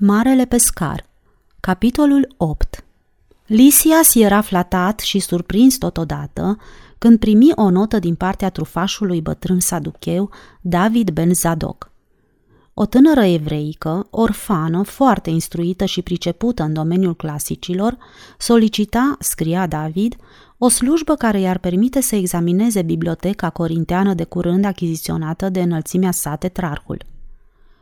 Marele pescar Capitolul 8 Lisias era flatat și surprins totodată când primi o notă din partea trufașului bătrân saducheu David Ben Zadok. O tânără evreică, orfană, foarte instruită și pricepută în domeniul clasicilor, solicita, scria David, o slujbă care i-ar permite să examineze biblioteca corinteană de curând achiziționată de înălțimea sa tetrarhul.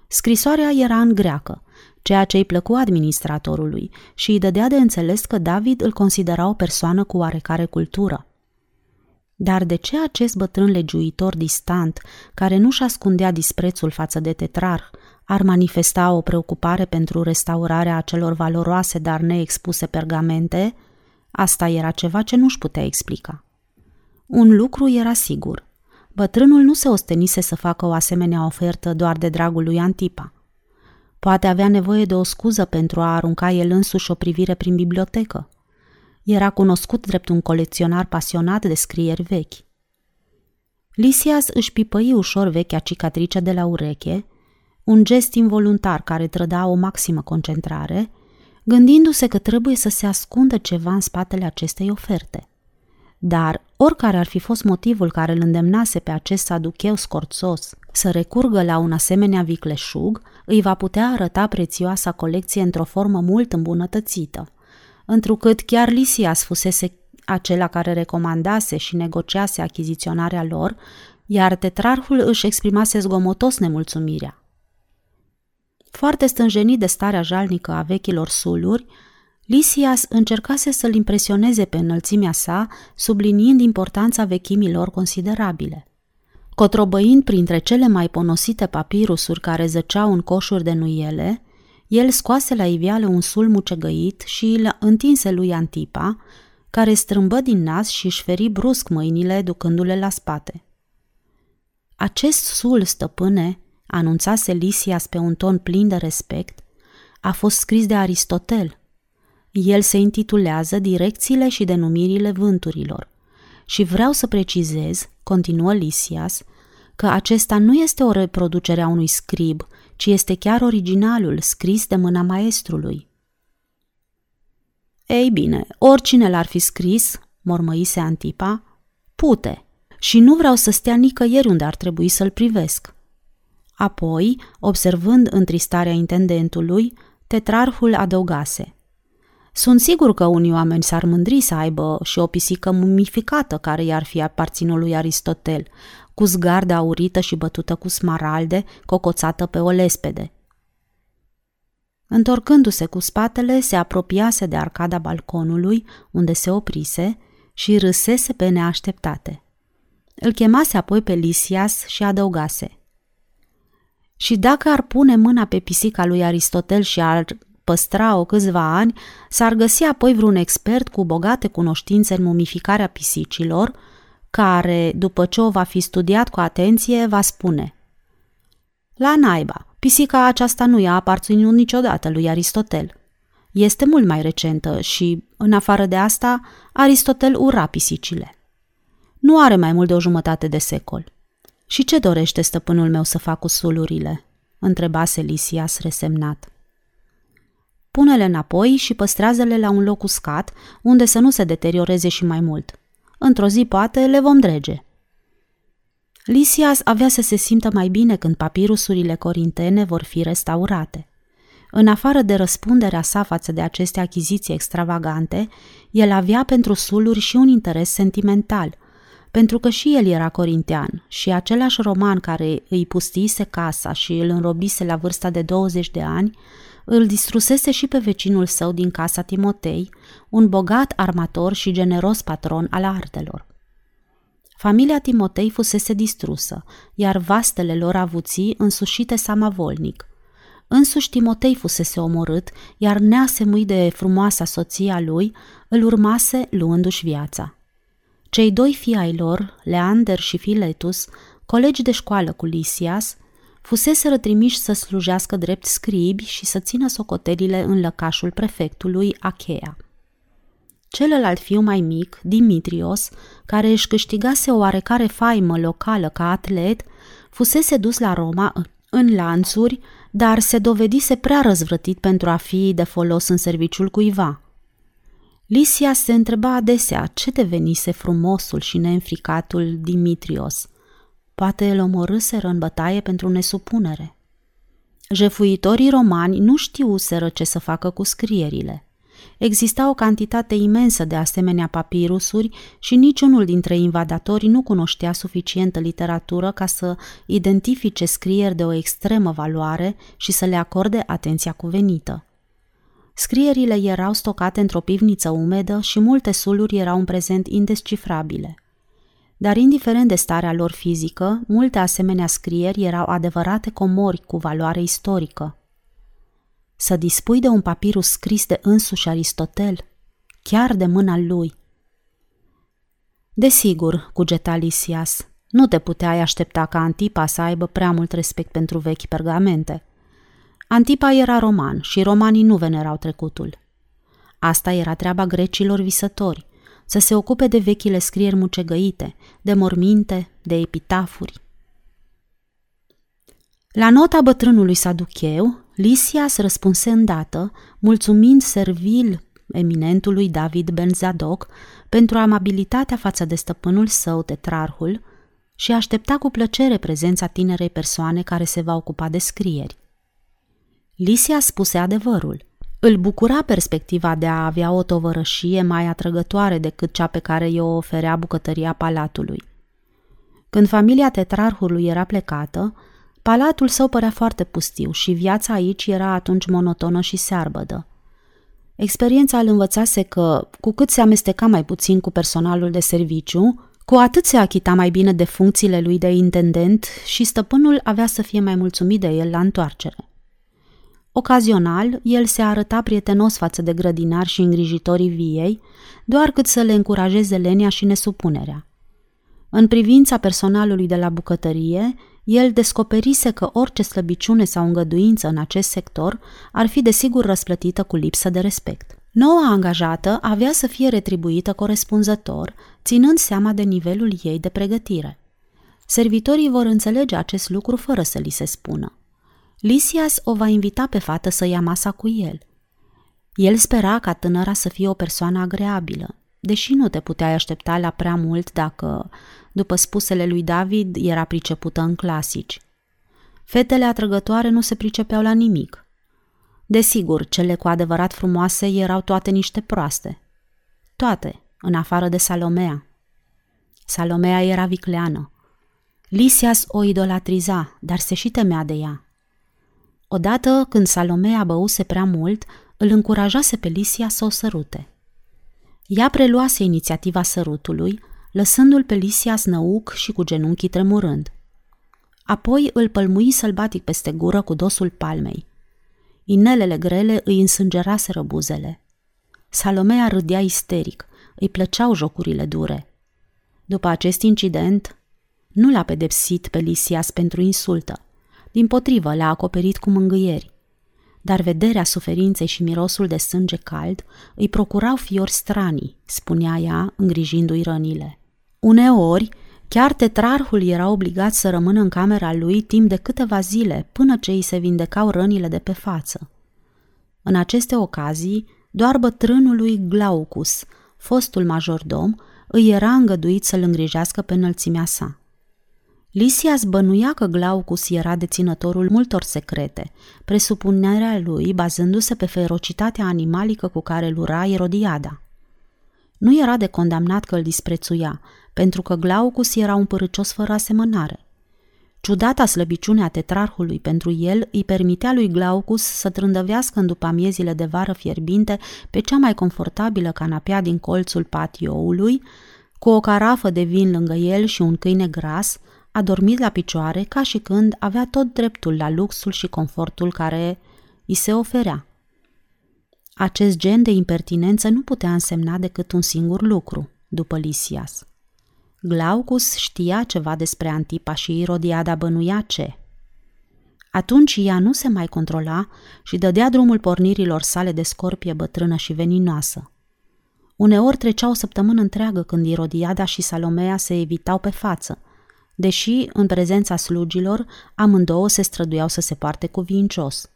Scrisoarea era în greacă, ceea ce îi plăcu administratorului și îi dădea de înțeles că David îl considera o persoană cu oarecare cultură. Dar de ce acest bătrân legiuitor distant, care nu-și ascundea disprețul față de tetrarh, ar manifesta o preocupare pentru restaurarea acelor valoroase, dar neexpuse pergamente? Asta era ceva ce nu-și putea explica. Un lucru era sigur. Bătrânul nu se ostenise să facă o asemenea ofertă doar de dragul lui Antipa. Poate avea nevoie de o scuză pentru a arunca el însuși o privire prin bibliotecă. Era cunoscut drept un colecționar pasionat de scrieri vechi. Lisias își pipăi ușor vechea cicatrice de la ureche, un gest involuntar care trăda o maximă concentrare, gândindu-se că trebuie să se ascundă ceva în spatele acestei oferte. Dar, oricare ar fi fost motivul care îl îndemnase pe acest saducheu scorțos să recurgă la un asemenea vicleșug, îi va putea arăta prețioasa colecție într-o formă mult îmbunătățită. Întrucât chiar Lisias fusese acela care recomandase și negociase achiziționarea lor, iar tetrarhul își exprimase zgomotos nemulțumirea. Foarte stânjenit de starea jalnică a vechilor suluri, Lisias încercase să-l impresioneze pe înălțimea sa, subliniind importanța vechimilor considerabile. Cotrobăind printre cele mai ponosite papirusuri care zăceau în coșuri de nuiele, el scoase la iveală un sul mucegăit și îl întinse lui Antipa, care strâmbă din nas și își feri brusc mâinile ducându-le la spate. Acest sul, stăpâne, anunțase Lisias pe un ton plin de respect, a fost scris de Aristotel. El se intitulează Direcțiile și denumirile vânturilor. Și vreau să precizez, continuă Lisias, că acesta nu este o reproducere a unui scrib, ci este chiar originalul, scris de mâna maestrului. Ei bine, oricine l-ar fi scris, mormăise Antipa, pute, și nu vreau să stea nicăieri unde ar trebui să-l privesc. Apoi, observând întristarea intendentului, tetrarhul adăugase. Sunt sigur că unii oameni s-ar mândri să aibă și o pisică mumificată care i-ar fi aparținut lui Aristotel, cu zgardă aurită și bătută cu smaralde, cocoțată pe o lespede. Întorcându-se cu spatele, se apropiase de arcada balconului, unde se oprise, și râsese pe neașteptate. Îl chemase apoi pe Lisias și adăugase. Și dacă ar pune mâna pe pisica lui Aristotel și ar păstra-o câțiva ani, s-ar găsi apoi vreun expert cu bogate cunoștințe în mumificarea pisicilor, care, după ce o va fi studiat cu atenție, va spune La naiba, pisica aceasta nu i-a aparținut niciodată lui Aristotel. Este mult mai recentă și, în afară de asta, Aristotel ura pisicile. Nu are mai mult de o jumătate de secol. Și ce dorește stăpânul meu să fac cu sulurile?" întrebase Lisias resemnat. Pune-le înapoi și păstrează-le la un loc uscat, unde să nu se deterioreze și mai mult. Într-o zi, poate, le vom drege. Lisias avea să se simtă mai bine când papirusurile corintene vor fi restaurate. În afară de răspunderea sa față de aceste achiziții extravagante, el avea pentru suluri și un interes sentimental – pentru că și el era corintean și același roman care îi pustise casa și îl înrobise la vârsta de 20 de ani, îl distrusese și pe vecinul său din casa Timotei, un bogat armator și generos patron al artelor. Familia Timotei fusese distrusă, iar vastele lor avuții însușite samavolnic. Însuși Timotei fusese omorât, iar neasemui de frumoasa soția lui îl urmase luându-și viața. Cei doi fii ai lor, Leander și Filetus, colegi de școală cu Lisias, fuseseră trimiși să slujească drept scribi și să țină socotelile în lăcașul prefectului Achea. Celălalt fiu mai mic, Dimitrios, care își câștigase o oarecare faimă locală ca atlet, fusese dus la Roma în lanțuri dar se dovedise prea răzvrătit pentru a fi de folos în serviciul cuiva. Lisia se întreba adesea ce devenise frumosul și neînfricatul Dimitrios. Poate îl omorâseră în bătaie pentru nesupunere. Jefuitorii romani nu știuseră ce să facă cu scrierile. Exista o cantitate imensă de asemenea papirusuri și niciunul dintre invadatori nu cunoștea suficientă literatură ca să identifice scrieri de o extremă valoare și să le acorde atenția cuvenită. Scrierile erau stocate într-o pivniță umedă și multe suluri erau în prezent indescifrabile. Dar indiferent de starea lor fizică, multe asemenea scrieri erau adevărate comori cu valoare istorică. Să dispui de un papirus scris de însuși Aristotel, chiar de mâna lui. Desigur, cugeta Lisias, nu te puteai aștepta ca Antipa să aibă prea mult respect pentru vechi pergamente. Antipa era roman și romanii nu venerau trecutul. Asta era treaba grecilor visători, să se ocupe de vechile scrieri mucegăite, de morminte, de epitafuri. La nota bătrânului Saducheu, Lisias răspunse îndată, mulțumind servil eminentului David Ben Zadok pentru amabilitatea față de stăpânul său, tetrarhul, și aștepta cu plăcere prezența tinerei persoane care se va ocupa de scrieri. Lisia spuse adevărul. Îl bucura perspectiva de a avea o tovărășie mai atrăgătoare decât cea pe care i-o oferea bucătăria palatului. Când familia tetrarhului era plecată, Palatul său părea foarte pustiu și viața aici era atunci monotonă și searbădă. Experiența îl învățase că, cu cât se amesteca mai puțin cu personalul de serviciu, cu atât se achita mai bine de funcțiile lui de intendent și stăpânul avea să fie mai mulțumit de el la întoarcere. Ocazional, el se arăta prietenos față de grădinari și îngrijitorii viei, doar cât să le încurajeze lenia și nesupunerea. În privința personalului de la bucătărie, el descoperise că orice slăbiciune sau îngăduință în acest sector ar fi desigur răsplătită cu lipsă de respect. Noua angajată avea să fie retribuită corespunzător, ținând seama de nivelul ei de pregătire. Servitorii vor înțelege acest lucru fără să li se spună. Lisias o va invita pe fată să ia masa cu el. El spera ca tânăra să fie o persoană agreabilă, deși nu te puteai aștepta la prea mult dacă, după spusele lui David, era pricepută în clasici. Fetele atrăgătoare nu se pricepeau la nimic. Desigur, cele cu adevărat frumoase erau toate niște proaste. Toate, în afară de Salomea. Salomea era vicleană. Lisias o idolatriza, dar se și temea de ea. Odată, când Salomea băuse prea mult, îl încurajase pe Lisia să o sărute – ea preluase inițiativa sărutului, lăsându-l pe Lisia snăuc și cu genunchii tremurând. Apoi îl pălmui sălbatic peste gură cu dosul palmei. Inelele grele îi însângeraseră buzele. Salomea râdea isteric, îi plăceau jocurile dure. După acest incident, nu l-a pedepsit pe Lisias pentru insultă. Din potrivă, l-a acoperit cu mângâieri dar vederea suferinței și mirosul de sânge cald îi procurau fiori stranii, spunea ea, îngrijindu-i rănile. Uneori, chiar tetrarhul era obligat să rămână în camera lui timp de câteva zile, până ce îi se vindecau rănile de pe față. În aceste ocazii, doar bătrânului Glaucus, fostul majordom, îi era îngăduit să-l îngrijească pe înălțimea sa. Lisias bănuia că Glaucus era deținătorul multor secrete, presupunerea lui bazându-se pe ferocitatea animalică cu care lura Erodiada. Nu era de condamnat că îl disprețuia, pentru că Glaucus era un părăcios fără asemănare. Ciudata slăbiciune a tetrarhului pentru el îi permitea lui Glaucus să trândăvească în după amiezile de vară fierbinte pe cea mai confortabilă canapea din colțul patioului, cu o carafă de vin lângă el și un câine gras, a dormit la picioare ca și când avea tot dreptul la luxul și confortul care îi se oferea. Acest gen de impertinență nu putea însemna decât un singur lucru, după Lisias. Glaucus știa ceva despre Antipa și Irodiada bănuia ce. Atunci ea nu se mai controla și dădea drumul pornirilor sale de scorpie bătrână și veninoasă. Uneori trecea o săptămână întreagă când Irodiada și Salomea se evitau pe față, deși, în prezența slugilor, amândouă se străduiau să se poarte cuvincios.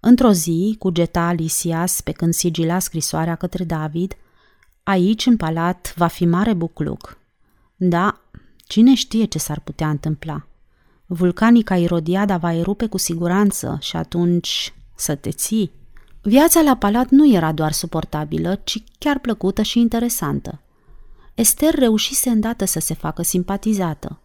Într-o zi, cugeta Alisias pe când sigila scrisoarea către David, aici, în palat, va fi mare bucluc. Da, cine știe ce s-ar putea întâmpla? Vulcanica Irodiada va erupe cu siguranță și atunci să te ții. Viața la palat nu era doar suportabilă, ci chiar plăcută și interesantă. Esther reușise îndată să se facă simpatizată.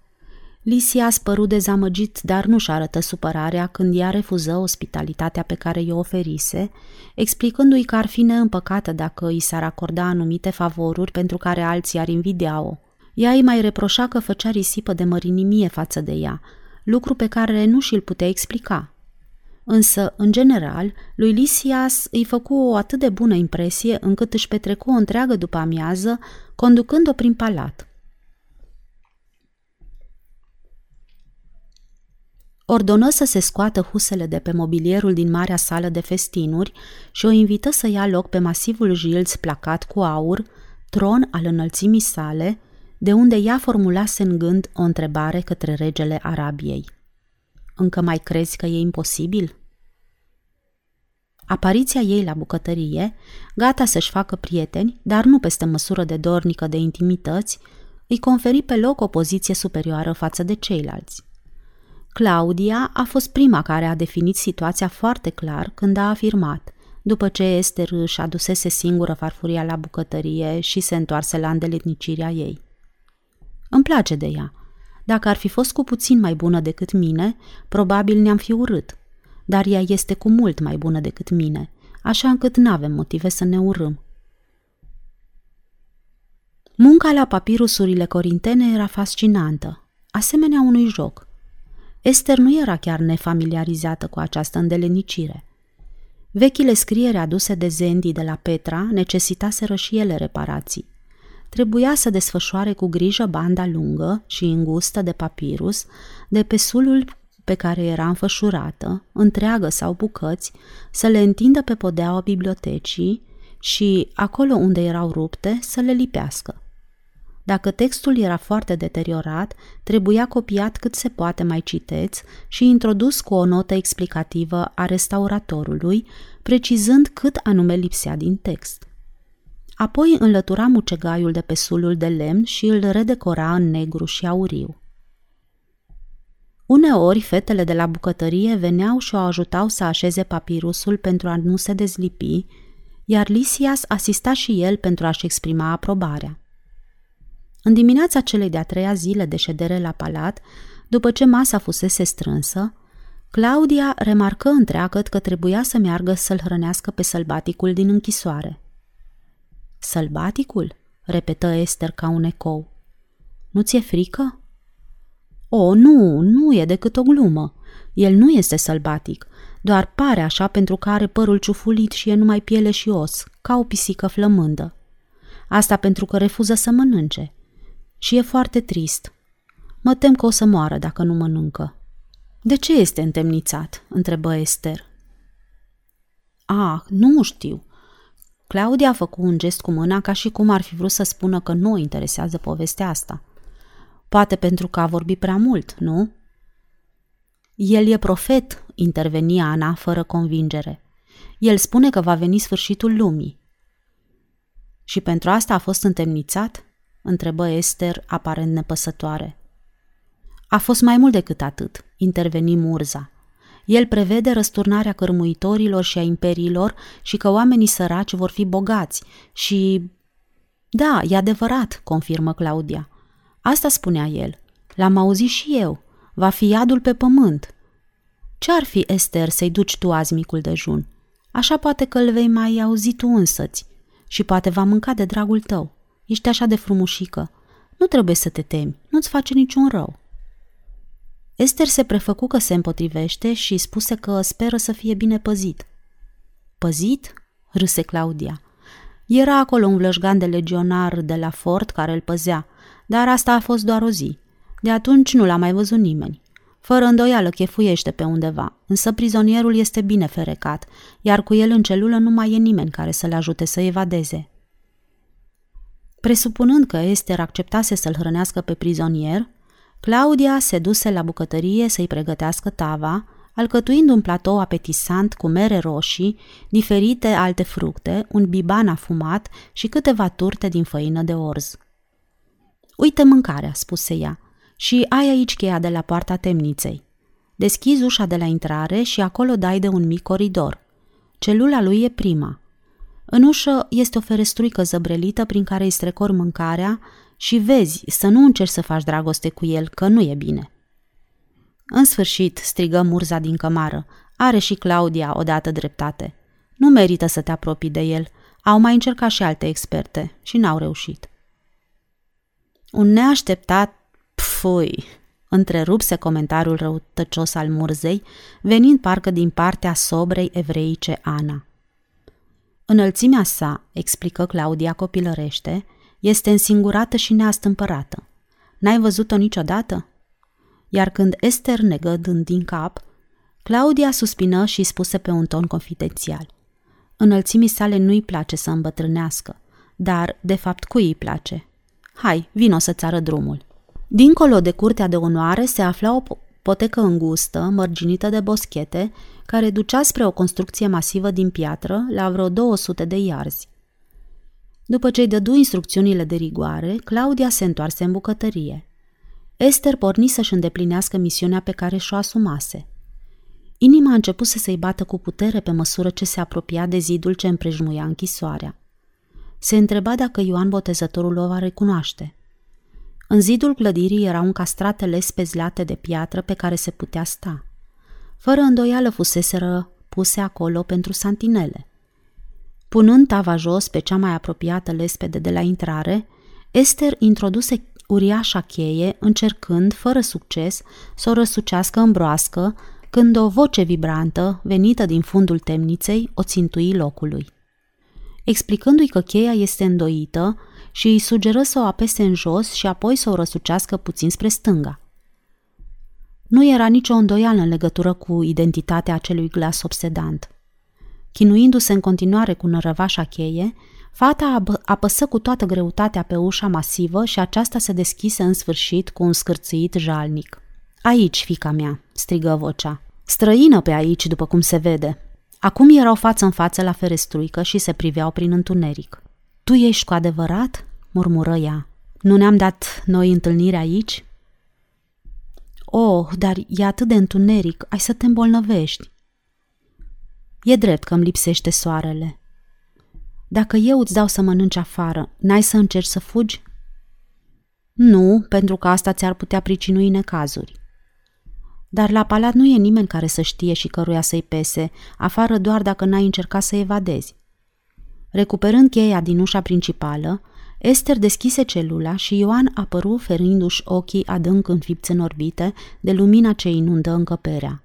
Lisia a spărut dezamăgit, dar nu-și arătă supărarea când ea refuză ospitalitatea pe care i-o oferise, explicându-i că ar fi neîmpăcată dacă îi s-ar acorda anumite favoruri pentru care alții ar invidia-o. Ea îi mai reproșa că făcea risipă de mărinimie față de ea, lucru pe care nu și-l putea explica. Însă, în general, lui Lisias îi făcu o atât de bună impresie încât își petrecu o întreagă după amiază, conducând-o prin palat. Ordonă să se scoată husele de pe mobilierul din marea sală de festinuri și o invită să ia loc pe masivul jilț placat cu aur, tron al înălțimii sale, de unde ea formulase în gând o întrebare către regele Arabiei. Încă mai crezi că e imposibil? Apariția ei la bucătărie, gata să-și facă prieteni, dar nu peste măsură de dornică de intimități, îi conferi pe loc o poziție superioară față de ceilalți. Claudia a fost prima care a definit situația foarte clar când a afirmat, după ce Esther își adusese singură farfuria la bucătărie și se întoarse la îndeletnicirea ei. Îmi place de ea. Dacă ar fi fost cu puțin mai bună decât mine, probabil ne-am fi urât. Dar ea este cu mult mai bună decât mine, așa încât n-avem motive să ne urâm. Munca la papirusurile corintene era fascinantă, asemenea unui joc. Esther nu era chiar nefamiliarizată cu această îndelenicire. Vechile scriere aduse de Zendi de la Petra necesitaseră și ele reparații trebuia să desfășoare cu grijă banda lungă și îngustă de papirus de pe sulul pe care era înfășurată, întreagă sau bucăți, să le întindă pe podeaua bibliotecii și, acolo unde erau rupte, să le lipească. Dacă textul era foarte deteriorat, trebuia copiat cât se poate mai citeț și introdus cu o notă explicativă a restauratorului, precizând cât anume lipsea din text. Apoi înlătura mucegaiul de pe sulul de lemn și îl redecora în negru și auriu. Uneori, fetele de la bucătărie veneau și o ajutau să așeze papirusul pentru a nu se dezlipi, iar Lisias asista și el pentru a-și exprima aprobarea. În dimineața celei de-a treia zile de ședere la palat, după ce masa fusese strânsă, Claudia remarcă întreagăt că trebuia să meargă să-l hrănească pe sălbaticul din închisoare – Sălbaticul? repetă Esther ca un ecou. Nu ți-e frică? O, nu, nu e decât o glumă. El nu este sălbatic, doar pare așa pentru că are părul ciufulit și e numai piele și os, ca o pisică flămândă. Asta pentru că refuză să mănânce. Și e foarte trist. Mă tem că o să moară dacă nu mănâncă. De ce este întemnițat? întrebă Esther. Ah, nu știu. Claudia a făcut un gest cu mâna ca și cum ar fi vrut să spună că nu o interesează povestea asta. Poate pentru că a vorbit prea mult, nu? El e profet, interveni Ana fără convingere. El spune că va veni sfârșitul lumii. Și pentru asta a fost întemnițat? întrebă Esther, aparent nepăsătoare. A fost mai mult decât atât, interveni Murza. El prevede răsturnarea cărmuitorilor și a imperiilor și că oamenii săraci vor fi bogați și... Da, e adevărat, confirmă Claudia. Asta spunea el. L-am auzit și eu. Va fi iadul pe pământ. Ce ar fi, Esther, să-i duci tu azi micul dejun? Așa poate că îl vei mai auzi tu însăți și poate va mânca de dragul tău. Ești așa de frumușică. Nu trebuie să te temi, nu-ți face niciun rău. Esther se prefăcu că se împotrivește și spuse că speră să fie bine păzit. Păzit? râse Claudia. Era acolo un vlășgan de legionar de la fort care îl păzea, dar asta a fost doar o zi. De atunci nu l-a mai văzut nimeni. Fără îndoială chefuiește pe undeva, însă prizonierul este bine ferecat, iar cu el în celulă nu mai e nimeni care să le ajute să evadeze. Presupunând că Esther acceptase să-l hrănească pe prizonier, Claudia se duse la bucătărie să-i pregătească tava, alcătuind un platou apetisant cu mere roșii, diferite alte fructe, un biban afumat și câteva turte din făină de orz. Uite mâncarea, spuse ea, și ai aici cheia de la poarta temniței. Deschizi ușa de la intrare și acolo dai de un mic coridor. Celula lui e prima. În ușă este o ferestruică zăbrelită prin care îi strecor mâncarea și vezi să nu încerci să faci dragoste cu el, că nu e bine. În sfârșit, strigă Murza din cămară, are și Claudia odată dreptate. Nu merită să te apropii de el. Au mai încercat și alte experte și n-au reușit. Un neașteptat pfui, întrerupse comentariul răutăcios al Murzei, venind parcă din partea sobrei evreice Ana. Înălțimea sa, explică Claudia copilărește, este însingurată și neastâmpărată. N-ai văzut-o niciodată? Iar când Esther negă dând din cap, Claudia suspină și spuse pe un ton confidențial. Înălțimii sale nu-i place să îmbătrânească, dar, de fapt, cui îi place? Hai, vino să-ți arăt drumul. Dincolo de curtea de onoare se afla o potecă îngustă, mărginită de boschete, care ducea spre o construcție masivă din piatră la vreo 200 de iarzi. După ce îi dădu instrucțiunile de rigoare, Claudia se întoarse în bucătărie. Esther porni să-și îndeplinească misiunea pe care și-o asumase. Inima a început să se-i bată cu putere pe măsură ce se apropia de zidul ce împrejmuia închisoarea. Se întreba dacă Ioan Botezătorul o va recunoaște – în zidul clădirii erau încastrate lespezi late de piatră pe care se putea sta. Fără îndoială fuseseră puse acolo pentru santinele. Punând tava jos pe cea mai apropiată lespede de la intrare, Esther introduse uriașa cheie, încercând, fără succes, să o răsucească în broască, când o voce vibrantă, venită din fundul temniței, o țintui locului. Explicându-i că cheia este îndoită, și îi sugeră să o apese în jos și apoi să o răsucească puțin spre stânga. Nu era nicio îndoială în legătură cu identitatea acelui glas obsedant. Chinuindu-se în continuare cu nărăvașa cheie, fata apăsă cu toată greutatea pe ușa masivă și aceasta se deschise în sfârșit cu un scârțâit jalnic. Aici, fica mea!" strigă vocea. Străină pe aici, după cum se vede. Acum erau față în față la ferestruică și se priveau prin întuneric. Tu ești cu adevărat?" murmură ea. Nu ne-am dat noi întâlnire aici?" Oh, dar e atât de întuneric, ai să te îmbolnăvești." E drept că îmi lipsește soarele. Dacă eu îți dau să mănânci afară, n-ai să încerci să fugi? Nu, pentru că asta ți-ar putea pricinui necazuri. Dar la palat nu e nimeni care să știe și căruia să-i pese, afară doar dacă n-ai încercat să evadezi. Recuperând cheia din ușa principală, Esther deschise celula și Ioan apăru ferindu-și ochii adânc înfipți în orbite de lumina ce inundă încăperea.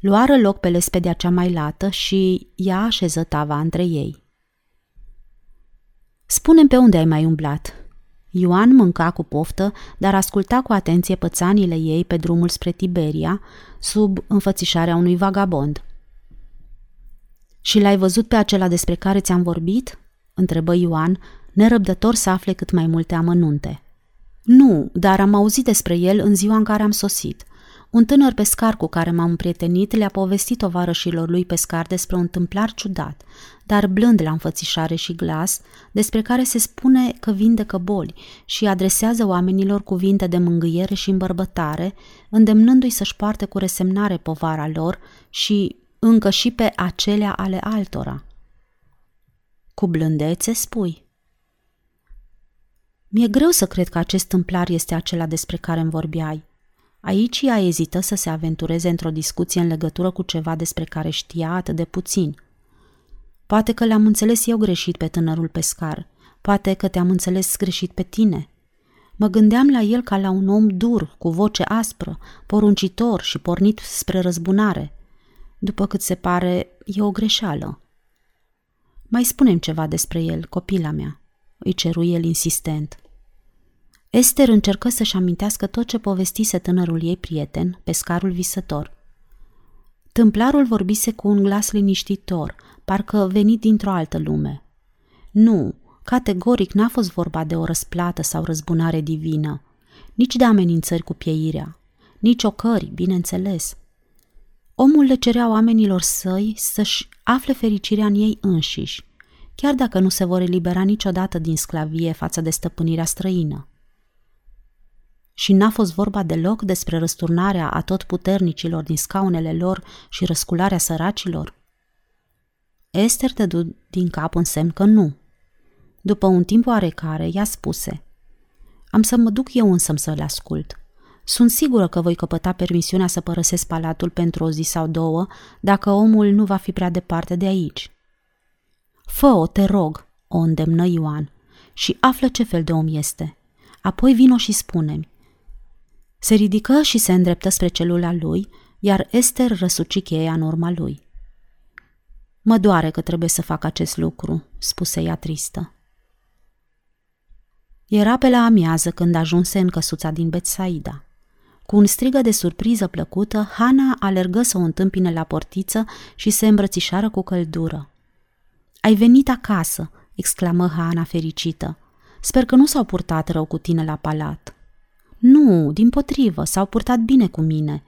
Luară loc pe lespedea cea mai lată și ea așeză tava între ei. Spune-mi pe unde ai mai umblat?" Ioan mânca cu poftă, dar asculta cu atenție pățanile ei pe drumul spre Tiberia, sub înfățișarea unui vagabond – și l-ai văzut pe acela despre care ți-am vorbit?" întrebă Ioan, nerăbdător să afle cât mai multe amănunte. Nu, dar am auzit despre el în ziua în care am sosit. Un tânăr pescar cu care m-am prietenit le-a povestit tovarășilor lui pescar despre un tâmplar ciudat, dar blând la înfățișare și glas, despre care se spune că vindecă boli și adresează oamenilor cuvinte de mângâiere și îmbărbătare, îndemnându-i să-și poarte cu resemnare povara lor și încă și pe acelea ale altora. Cu blândețe spui. Mi-e greu să cred că acest tâmplar este acela despre care îmi vorbeai. Aici ea ezită să se aventureze într-o discuție în legătură cu ceva despre care știa atât de puțin. Poate că le-am înțeles eu greșit pe tânărul pescar, poate că te-am înțeles greșit pe tine. Mă gândeam la el ca la un om dur, cu voce aspră, poruncitor și pornit spre răzbunare – după cât se pare, e o greșeală. Mai spunem ceva despre el, copila mea, îi ceru el insistent. Esther încercă să-și amintească tot ce povestise tânărul ei prieten, pescarul visător. Tâmplarul vorbise cu un glas liniștitor, parcă venit dintr-o altă lume. Nu, categoric n-a fost vorba de o răsplată sau răzbunare divină. nici de amenințări cu pieirea, nici ocări, bineînțeles. Omul le cerea oamenilor săi să-și afle fericirea în ei înșiși, chiar dacă nu se vor elibera niciodată din sclavie față de stăpânirea străină. Și n-a fost vorba deloc despre răsturnarea a tot puternicilor din scaunele lor și răscularea săracilor? Esther dădu din cap în semn că nu. După un timp oarecare, ea spuse Am să mă duc eu însă să le ascult. Sunt sigură că voi căpăta permisiunea să părăsesc palatul pentru o zi sau două, dacă omul nu va fi prea departe de aici. Fă-o, te rog, o îndemnă Ioan, și află ce fel de om este. Apoi vino și spune-mi. Se ridică și se îndreptă spre celula lui, iar Esther răsuci cheia în urma lui. Mă doare că trebuie să fac acest lucru, spuse ea tristă. Era pe la amiază când ajunse în căsuța din Betsaida. Cu un strigă de surpriză plăcută, Hana alergă să o întâmpine la portiță și se îmbrățișară cu căldură. Ai venit acasă!" exclamă Hana fericită. Sper că nu s-au purtat rău cu tine la palat." Nu, din potrivă, s-au purtat bine cu mine.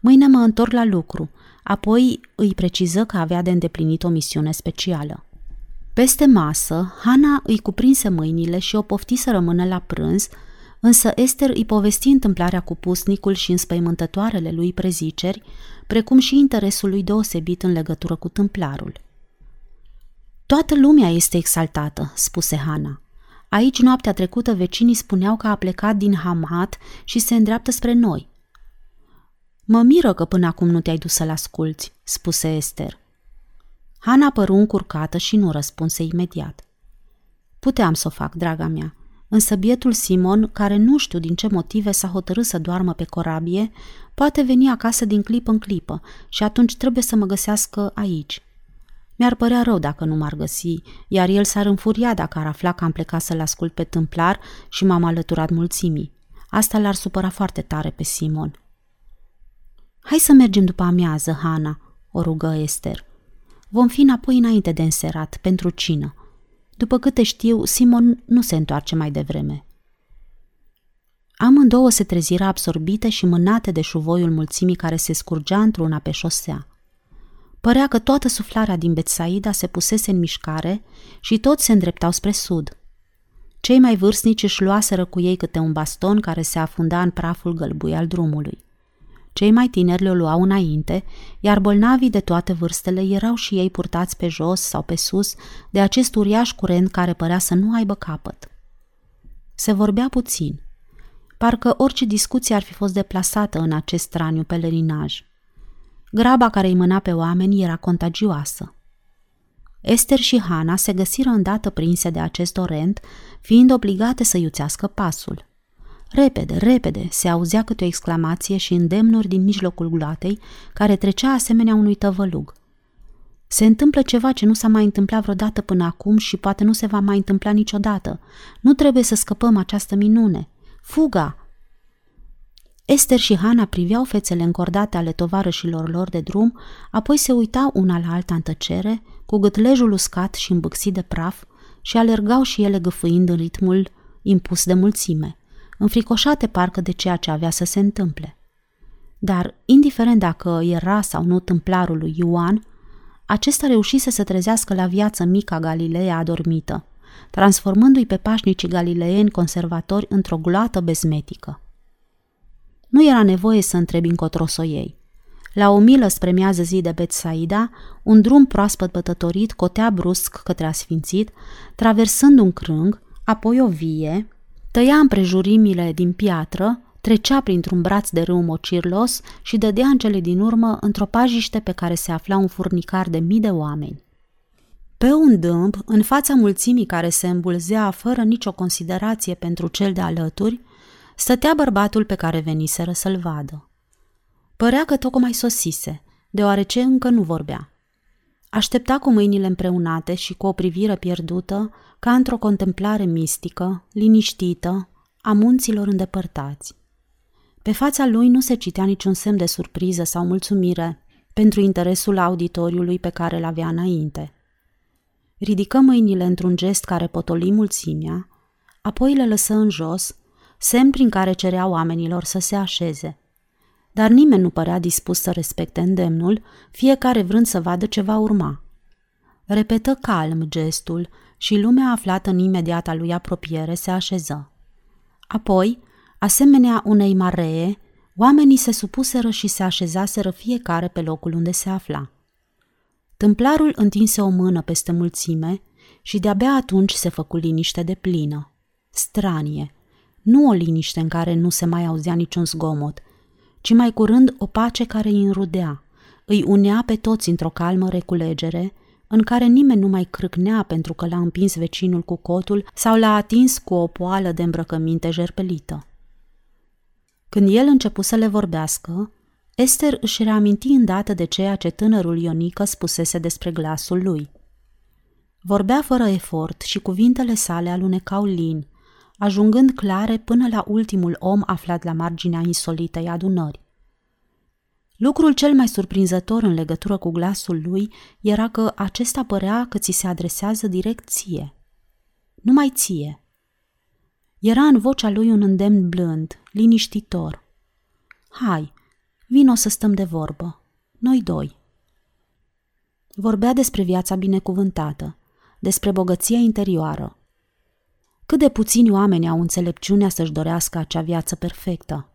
Mâine mă întorc la lucru. Apoi îi preciză că avea de îndeplinit o misiune specială. Peste masă, Hana îi cuprinse mâinile și o pofti să rămână la prânz, însă Esther îi povesti întâmplarea cu pusnicul și înspăimântătoarele lui preziceri, precum și interesul lui deosebit în legătură cu tâmplarul. Toată lumea este exaltată, spuse Hana. Aici noaptea trecută vecinii spuneau că a plecat din Hamat și se îndreaptă spre noi. Mă miră că până acum nu te-ai dus să-l asculți, spuse Esther. Hana păru încurcată și nu răspunse imediat. Puteam să o fac, draga mea, însă bietul Simon, care nu știu din ce motive s-a hotărât să doarmă pe corabie, poate veni acasă din clipă în clipă și atunci trebuie să mă găsească aici. Mi-ar părea rău dacă nu m-ar găsi, iar el s-ar înfuria dacă ar afla că am plecat să-l ascult pe tâmplar și m-am alăturat mulțimii. Asta l-ar supăra foarte tare pe Simon. Hai să mergem după amiază, Hana, o rugă Esther. Vom fi înapoi înainte de înserat, pentru cină. După câte știu, Simon nu se întoarce mai devreme. Amândouă se treziră absorbite și mânate de șuvoiul mulțimii care se scurgea într-una pe șosea. Părea că toată suflarea din Betsaida se pusese în mișcare și toți se îndreptau spre sud. Cei mai vârstnici își luaseră cu ei câte un baston care se afunda în praful gălbui al drumului. Cei mai tineri le luau înainte, iar bolnavii de toate vârstele erau și ei purtați pe jos sau pe sus de acest uriaș curent care părea să nu aibă capăt. Se vorbea puțin. Parcă orice discuție ar fi fost deplasată în acest straniu pelerinaj. Graba care îi mâna pe oameni era contagioasă. Esther și Hana se găsiră îndată prinse de acest torent, fiind obligate să iuțească pasul. Repede, repede, se auzea câte o exclamație și îndemnuri din mijlocul gloatei, care trecea asemenea unui tăvălug. Se întâmplă ceva ce nu s-a mai întâmplat vreodată până acum și poate nu se va mai întâmpla niciodată. Nu trebuie să scăpăm această minune. Fuga! Esther și Hana priveau fețele încordate ale tovarășilor lor de drum, apoi se uitau una la alta în tăcere, cu gâtlejul uscat și îmbâxit de praf, și alergau și ele gâfâind în ritmul impus de mulțime, înfricoșate parcă de ceea ce avea să se întâmple. Dar, indiferent dacă era sau nu tâmplarul lui Ioan, acesta reușise să trezească la viață mica Galileea adormită, transformându-i pe pașnicii galileeni conservatori într-o gloată bezmetică. Nu era nevoie să întrebi încotro să ei. La o milă spre miază zi de Betsaida, un drum proaspăt bătătorit cotea brusc către asfințit, traversând un crâng, apoi o vie, tăia împrejurimile din piatră, trecea printr-un braț de râu mocirlos și dădea în cele din urmă într-o pajiște pe care se afla un furnicar de mii de oameni. Pe un dâmb, în fața mulțimii care se îmbulzea fără nicio considerație pentru cel de alături, stătea bărbatul pe care veniseră să-l vadă. Părea că tocmai sosise, deoarece încă nu vorbea. Aștepta cu mâinile împreunate și cu o privire pierdută, ca într-o contemplare mistică, liniștită, a munților îndepărtați. Pe fața lui nu se citea niciun semn de surpriză sau mulțumire pentru interesul auditoriului pe care îl avea înainte. Ridică mâinile într-un gest care potoli mulțimea, apoi le lăsă în jos semn prin care cerea oamenilor să se așeze. Dar nimeni nu părea dispus să respecte îndemnul, fiecare vrând să vadă ce va urma. Repetă calm gestul și lumea aflată în imediata lui apropiere se așeză. Apoi, asemenea unei maree, oamenii se supuseră și se așezaseră fiecare pe locul unde se afla. Tâmplarul întinse o mână peste mulțime și de-abia atunci se făcu liniște de plină. Stranie, nu o liniște în care nu se mai auzea niciun zgomot, ci mai curând o pace care îi înrudea, îi unea pe toți într-o calmă reculegere, în care nimeni nu mai crâcnea pentru că l-a împins vecinul cu cotul sau l-a atins cu o poală de îmbrăcăminte jerpelită. Când el începu să le vorbească, Esther își reaminti îndată de ceea ce tânărul Ionică spusese despre glasul lui. Vorbea fără efort și cuvintele sale alunecau lin, ajungând clare până la ultimul om aflat la marginea insolitei adunări. Lucrul cel mai surprinzător în legătură cu glasul lui era că acesta părea că ți se adresează direct ție. Numai ție. Era în vocea lui un îndemn blând, liniștitor. Hai, vino să stăm de vorbă. Noi doi. Vorbea despre viața binecuvântată, despre bogăția interioară. Cât de puțini oameni au înțelepciunea să-și dorească acea viață perfectă.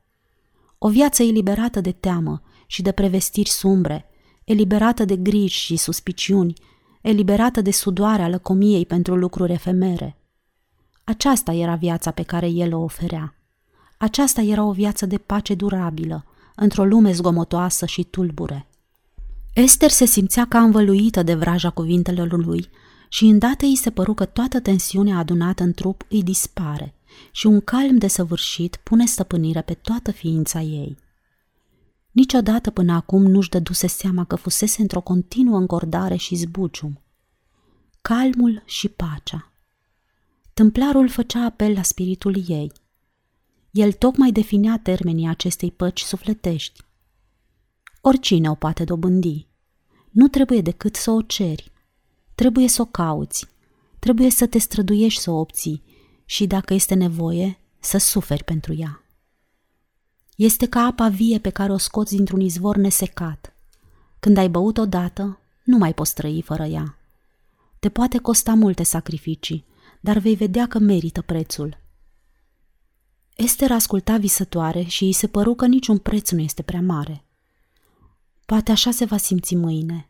O viață eliberată de teamă și de prevestiri sumbre, eliberată de griji și suspiciuni, eliberată de sudoarea lăcomiei pentru lucruri efemere. Aceasta era viața pe care el o oferea. Aceasta era o viață de pace durabilă, într-o lume zgomotoasă și tulbure. Esther se simțea ca învăluită de vraja cuvintelor lui și îndată îi se păru că toată tensiunea adunată în trup îi dispare și un calm desăvârșit pune stăpânire pe toată ființa ei. Niciodată până acum nu-și dăduse seama că fusese într-o continuă încordare și zbucium. Calmul și pacea. Tâmplarul făcea apel la spiritul ei. El tocmai definea termenii acestei păci sufletești. Oricine o poate dobândi. Nu trebuie decât să o ceri. Trebuie să o cauți. Trebuie să te străduiești să o obții și, dacă este nevoie, să suferi pentru ea. Este ca apa vie pe care o scoți dintr-un izvor nesecat. Când ai băut odată, nu mai poți trăi fără ea. Te poate costa multe sacrificii, dar vei vedea că merită prețul. Esther asculta visătoare și îi se păru că niciun preț nu este prea mare. Poate așa se va simți mâine.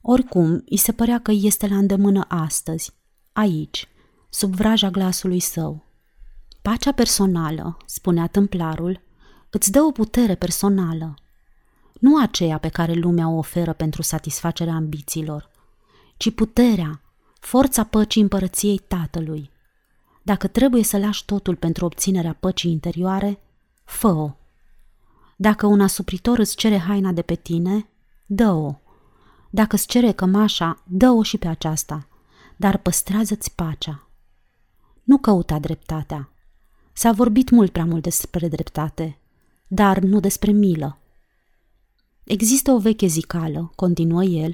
Oricum, îi se părea că este la îndemână astăzi, aici, sub vraja glasului său. Pacea personală, spunea tâmplarul, îți dă o putere personală, nu aceea pe care lumea o oferă pentru satisfacerea ambițiilor, ci puterea, forța păcii împărăției Tatălui. Dacă trebuie să lași totul pentru obținerea păcii interioare, fă-o. Dacă un asupritor îți cere haina de pe tine, dă-o. Dacă îți cere cămașa, dă-o și pe aceasta, dar păstrează-ți pacea. Nu căuta dreptatea. S-a vorbit mult prea mult despre dreptate, dar nu despre milă. Există o veche zicală, continuă el,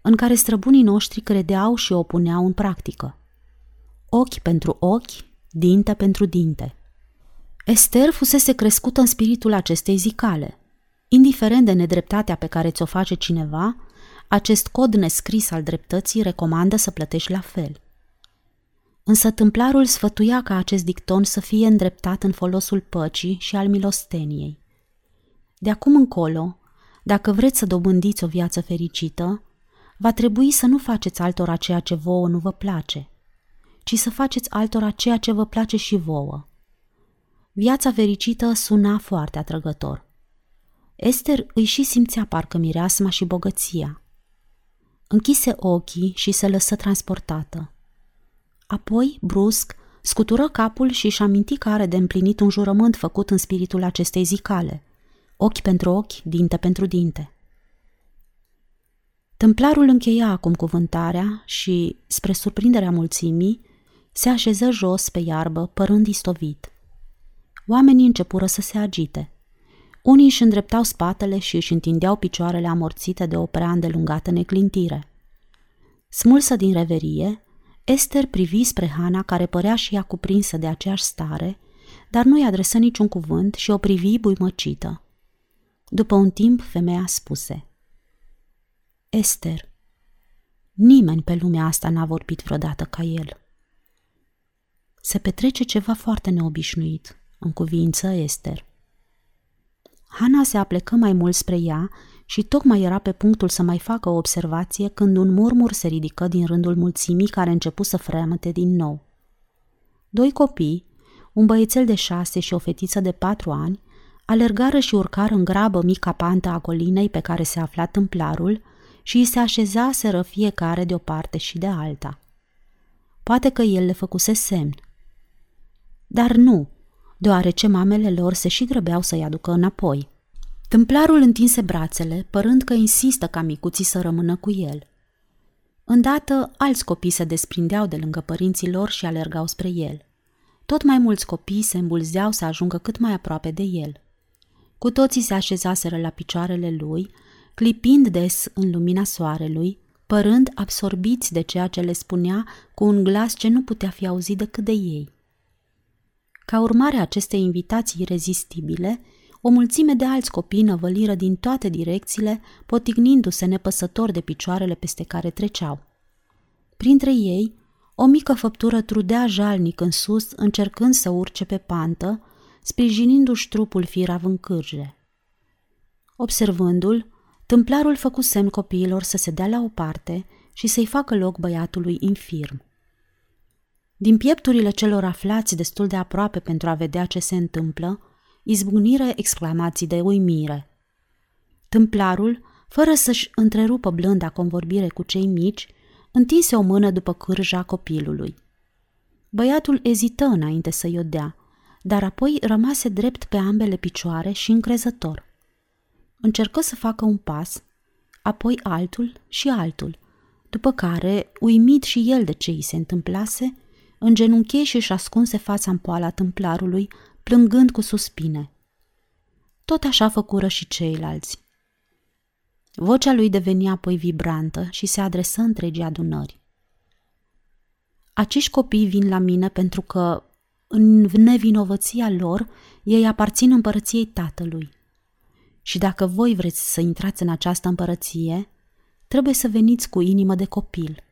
în care străbunii noștri credeau și o puneau în practică. Ochi pentru ochi, dinte pentru dinte. Esther fusese crescută în spiritul acestei zicale. Indiferent de nedreptatea pe care ți-o face cineva, acest cod nescris al dreptății recomandă să plătești la fel. Însă tâmplarul sfătuia ca acest dicton să fie îndreptat în folosul păcii și al milosteniei. De acum încolo, dacă vreți să dobândiți o viață fericită, va trebui să nu faceți altora ceea ce vouă nu vă place, ci să faceți altora ceea ce vă place și vouă. Viața fericită suna foarte atrăgător. Esther îi și simțea parcă mireasma și bogăția. Închise ochii și se lăsă transportată. Apoi, brusc, scutură capul și își aminti că are de împlinit un jurământ făcut în spiritul acestei zicale. Ochi pentru ochi, dinte pentru dinte. Tâmplarul încheia acum cuvântarea și, spre surprinderea mulțimii, se așeză jos pe iarbă, părând istovit. Oamenii începură să se agite. Unii își îndreptau spatele și își întindeau picioarele amorțite de o prea îndelungată neclintire. Smulsă din reverie, Esther privi spre Hana, care părea și ea cuprinsă de aceeași stare, dar nu-i adresă niciun cuvânt și o privi buimăcită. După un timp, femeia spuse Esther, nimeni pe lumea asta n-a vorbit vreodată ca el. Se petrece ceva foarte neobișnuit, în cuvință Esther. Hana se aplecă mai mult spre ea și tocmai era pe punctul să mai facă o observație când un murmur se ridică din rândul mulțimii care începu să freamăte din nou. Doi copii, un băiețel de șase și o fetiță de patru ani, alergară și urcară în grabă mica pantă a colinei pe care se afla tâmplarul și îi se așezaseră fiecare de o parte și de alta. Poate că el le făcuse semn. Dar nu, deoarece mamele lor se și grăbeau să-i aducă înapoi. Tâmplarul întinse brațele, părând că insistă ca micuții să rămână cu el. Îndată, alți copii se desprindeau de lângă părinții lor și alergau spre el. Tot mai mulți copii se îmbulzeau să ajungă cât mai aproape de el. Cu toții se așezaseră la picioarele lui, clipind des în lumina soarelui, părând absorbiți de ceea ce le spunea cu un glas ce nu putea fi auzit decât de ei. Ca urmare a acestei invitații irezistibile, o mulțime de alți copii năvăliră din toate direcțiile, potignindu-se nepăsător de picioarele peste care treceau. Printre ei, o mică făptură trudea jalnic în sus, încercând să urce pe pantă, sprijinindu-și trupul firav în cârje. Observându-l, tâmplarul făcu semn copiilor să se dea la o parte și să-i facă loc băiatului infirm. Din piepturile celor aflați destul de aproape pentru a vedea ce se întâmplă, izbucnire exclamații de uimire. Tâmplarul, fără să-și întrerupă blânda convorbire cu cei mici, întinse o mână după cârja copilului. Băiatul ezită înainte să-i o dea, dar apoi rămase drept pe ambele picioare și încrezător. Încercă să facă un pas, apoi altul și altul, după care, uimit și el de ce îi se întâmplase, îngenunche și își ascunse fața în poala tâmplarului, plângând cu suspine. Tot așa făcură și ceilalți. Vocea lui deveni apoi vibrantă și se adresă întregii adunări. Acești copii vin la mine pentru că, în nevinovăția lor, ei aparțin împărăției tatălui. Și dacă voi vreți să intrați în această împărăție, trebuie să veniți cu inimă de copil.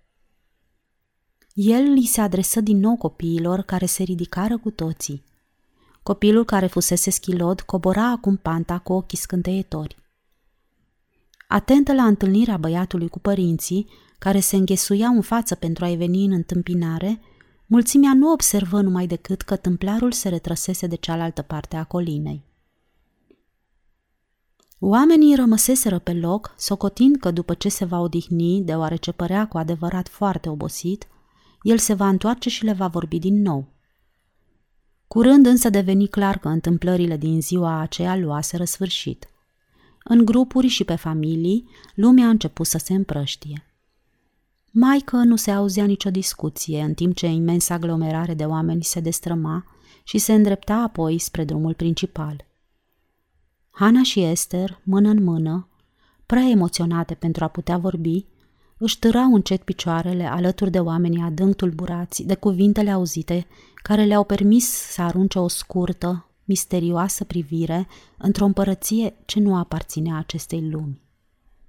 El li se adresă din nou copiilor care se ridicară cu toții. Copilul care fusese schilod cobora acum panta cu ochii scânteietori. Atentă la întâlnirea băiatului cu părinții, care se înghesuiau în față pentru a-i veni în întâmpinare, mulțimea nu observă numai decât că tâmplarul se retrăsese de cealaltă parte a colinei. Oamenii rămăseseră pe loc, socotind că după ce se va odihni, deoarece părea cu adevărat foarte obosit, el se va întoarce și le va vorbi din nou. Curând însă deveni clar că întâmplările din ziua aceea luaseră sfârșit. În grupuri și pe familii, lumea a început să se împrăștie. Maică nu se auzea nicio discuție, în timp ce imensa aglomerare de oameni se destrăma și se îndrepta apoi spre drumul principal. Hana și Esther, mână în mână, prea emoționate pentru a putea vorbi, își târau încet picioarele alături de oamenii adânc tulburați de cuvintele auzite care le-au permis să arunce o scurtă, misterioasă privire într-o împărăție ce nu aparținea acestei lumi.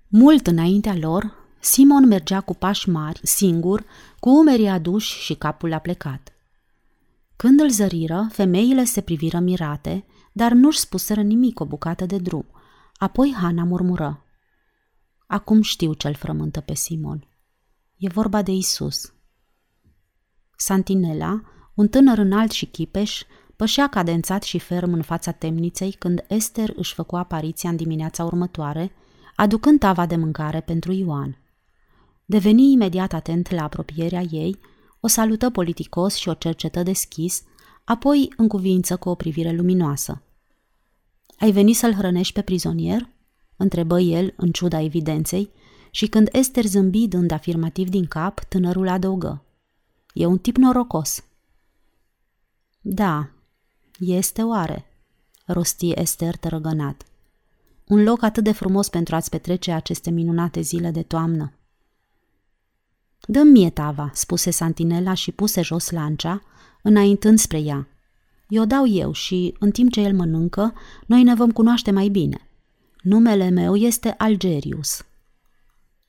Mult înaintea lor, Simon mergea cu pași mari, singur, cu umerii aduși și capul aplecat. Când îl zăriră, femeile se priviră mirate, dar nu-și spuseră nimic o bucată de drum. Apoi Hana murmură. Acum știu ce-l frământă pe Simon. E vorba de Isus. Santinela, un tânăr înalt și chipeș, pășea cadențat și ferm în fața temniței când Esther își făcu apariția în dimineața următoare, aducând tava de mâncare pentru Ioan. Deveni imediat atent la apropierea ei, o salută politicos și o cercetă deschis, apoi în cuvință cu o privire luminoasă. Ai venit să-l hrănești pe prizonier?" Întrebă el în ciuda evidenței și când Esther zâmbi dând afirmativ din cap, tânărul adăugă. E un tip norocos. Da, este oare, rosti Esther tărăgănat. Un loc atât de frumos pentru a-ți petrece aceste minunate zile de toamnă. Dă-mi mie tava, spuse Santinela și puse jos lancea, înaintând spre ea. I-o dau eu și, în timp ce el mănâncă, noi ne vom cunoaște mai bine. Numele meu este Algerius.